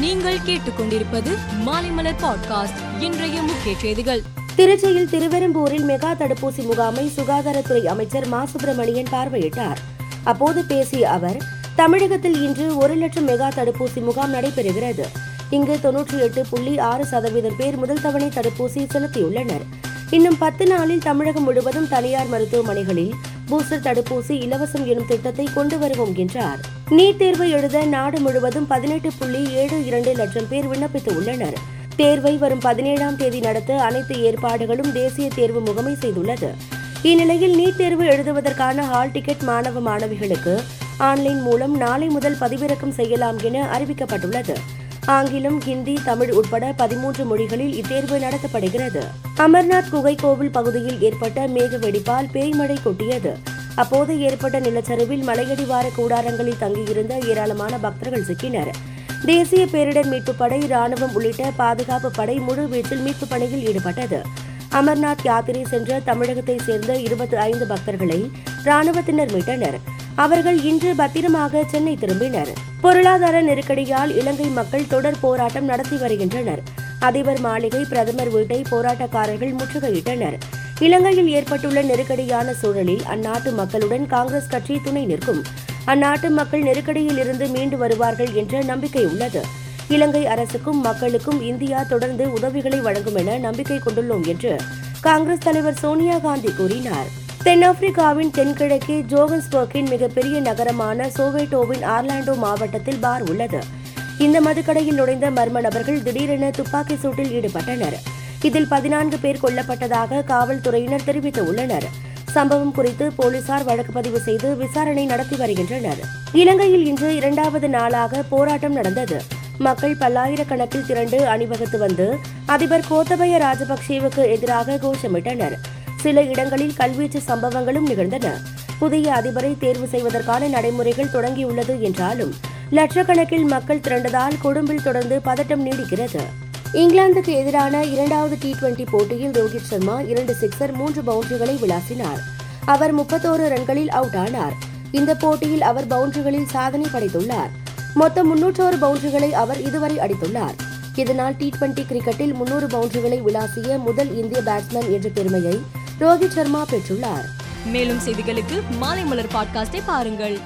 நீங்கள் கேட்டுக்கொண்டிருப்பது மாலைமலர் பாட்காஸ்ட் இன்றைய முக்கிய செய்திகள். திருச்சியில் திருவெரும்பூரில் மெகா தடுப்பூசி முகாமை சுகாதாரத்துறை அமைச்சர் மா. சுப்பிரமணியன் பார்வையிட்டார். அப்போது பேசிய அவர் தமிழகத்தில் இன்று ஒரு லட்சம் மெகா தடுப்பூசி முகாம் நடைபெறுகிறது. இங்கு தொன்னூற்றி எட்டு புள்ளி ஆறு சதவீதம் பேர் முதல் தவணை தடுப்பூசி செலுத்தியுள்ளனர். இன்னும் பத்து நாளில் தமிழகம் முழுவதும் தனியார் மருத்துவமனைகளில் பூஸ்டர் தடுப்பூசி இலவசம் எனும் திட்டத்தை கொண்டு வருவோம் என்றார். நீட் தேர்வு எழுத நாடு முழுவதும் பதினெட்டு புள்ளி ஏழு இரண்டு லட்சம் பேர் விண்ணப்பித்து உள்ளனர் தேர்வை வரும் பதினேழாம் தேதி நடத்த அனைத்து ஏற்பாடுகளும் தேசிய தேர்வு முகமை செய்துள்ளது. இந்நிலையில் நீட் தேர்வு எழுதுவதற்கான ஹால் டிக்கெட் மாணவ மாணவிகளுக்கு ஆன்லைன் மூலம் நாளை முதல் பதிவிறக்கம் செய்யலாம் என அறிவிக்கப்பட்டுள்ளது. ஆங்கிலம் ஹிந்தி தமிழ் உட்பட பதிமூன்று மொழிகளில் இத்தேர்வு நடத்தப்படுகிறது. அமர்நாத் குகை கோவில் பகுதியில் ஏற்பட்ட மேக வெடிப்பால் பேய்மழை கொட்டியது. அப்போது ஏற்பட்ட நிலச்சரிவில் மலையடிவார கூடாரங்களில் தங்கியிருந்த ஏராளமான பக்தர்கள் சிக்கினர். தேசிய பேரிடர் மீட்புப் படை ராணுவம் உள்ளிட்ட பாதுகாப்பு படை முழு வீச்சில் மீட்புப் பணியில் ஈடுபட்டது. அமர்நாத் யாத்திரை சென்ற தமிழகத்தை சேர்ந்த இருபத்தி ஐந்து பக்தர்களை ராணுவத்தினர் மீட்டனர். அவர்கள் இன்று பத்திரமாக சென்னை திரும்பினர். பொருளாதார நெருக்கடியால் இலங்கை மக்கள் தொடர் போராட்டம் நடத்தி வருகின்றனர். அதிபர் மாளிகை பிரதமர் வீட்டை போராட்டக்காரர்கள் முற்றுகையிட்டனர். இலங்கையில் ஏற்பட்டுள்ள நெருக்கடியான சூழலில் அந்நாட்டு மக்களுடன் காங்கிரஸ் கட்சி துணை நிற்கும். அந்நாட்டு மக்கள் நெருக்கடியில் இருந்து மீண்டு வருவார்கள் என்ற நம்பிக்கை உள்ளது. இலங்கை அரசுக்கும் மக்களுக்கும் இந்தியா தொடர்ந்து உதவிகளை வழங்கும் என நம்பிக்கை கொண்டுள்ளோம் என்று காங்கிரஸ் தலைவர் சோனியா காந்தி கூறினார். தென்னாப்பிரிக்காவின் தென்கிழக்கே ஜோகன்ஸ்பர்க்கின் மிகப்பெரிய நகரமான சோவேட்டோவின் ஆர்லாண்டோ மாவட்டத்தில் பார் உள்ளது. இந்த மதுக்கடையில் நுழைந்த மர்ம நபர்கள் திடீரென துப்பாக்கி சூட்டில் ஈடுபட்டனர். இதில் பதினான்கு பேர் கொல்லப்பட்டதாக காவல்துறையினர் தெரிவித்துள்ளனர். சம்பவம் குறித்து போலீசார் வழக்கு பதிவு செய்து விசாரணை நடத்தி வருகின்றனர். இலங்கையில் இன்று இரண்டாவது நாளாக போராட்டம் நடந்தது. மக்கள் பல்லாயிரக்கணக்கில் திரண்டு அணிவகுத்து வந்து அதிபர் கோத்தபய ராஜபக்சேவுக்கு எதிராக கோஷமிட்டனர். சில இடங்களில் கல்வீச்சு சம்பவங்களும் நிகழ்ந்தன. புதிய அதிபரை தேர்வு செய்வதற்கான நடைமுறைகள் தொடங்கியுள்ளது என்றாலும் லட்சக்கணக்கில் மக்கள் திரண்டதால் கொழும்பில் தொடர்ந்து பதட்டம் நீடிக்கிறது. இங்கிலாந்துக்கு எதிரான இரண்டாவது டி டுவெண்டி போட்டியில் ரோஹித் சர்மா இரண்டு சிக்ஸர் மூன்று பவுண்டரிகளை விளாசினார். அவர் முப்பத்தோரு ரன்களில் அவுட் ஆனார். இந்த போட்டியில் அவர் பவுண்டரிகளில் சாதனை படைத்துள்ளார். மொத்தம் முன்னூற்றோரு பவுண்டரிகளை அவர் இதுவரை அடித்துள்ளார். இதனால் டி டுவெண்டி கிரிக்கெட்டில் முன்னூறு பவுண்டரிகளை விளாசிய முதல் இந்திய பேட்ஸ்மேன் என்ற பெருமையை ரோஹித் சர்மா பெற்றுள்ளார். மேலும் செய்திகளுக்கு மாலை மலர் பாட்காஸ்டை பாருங்கள்.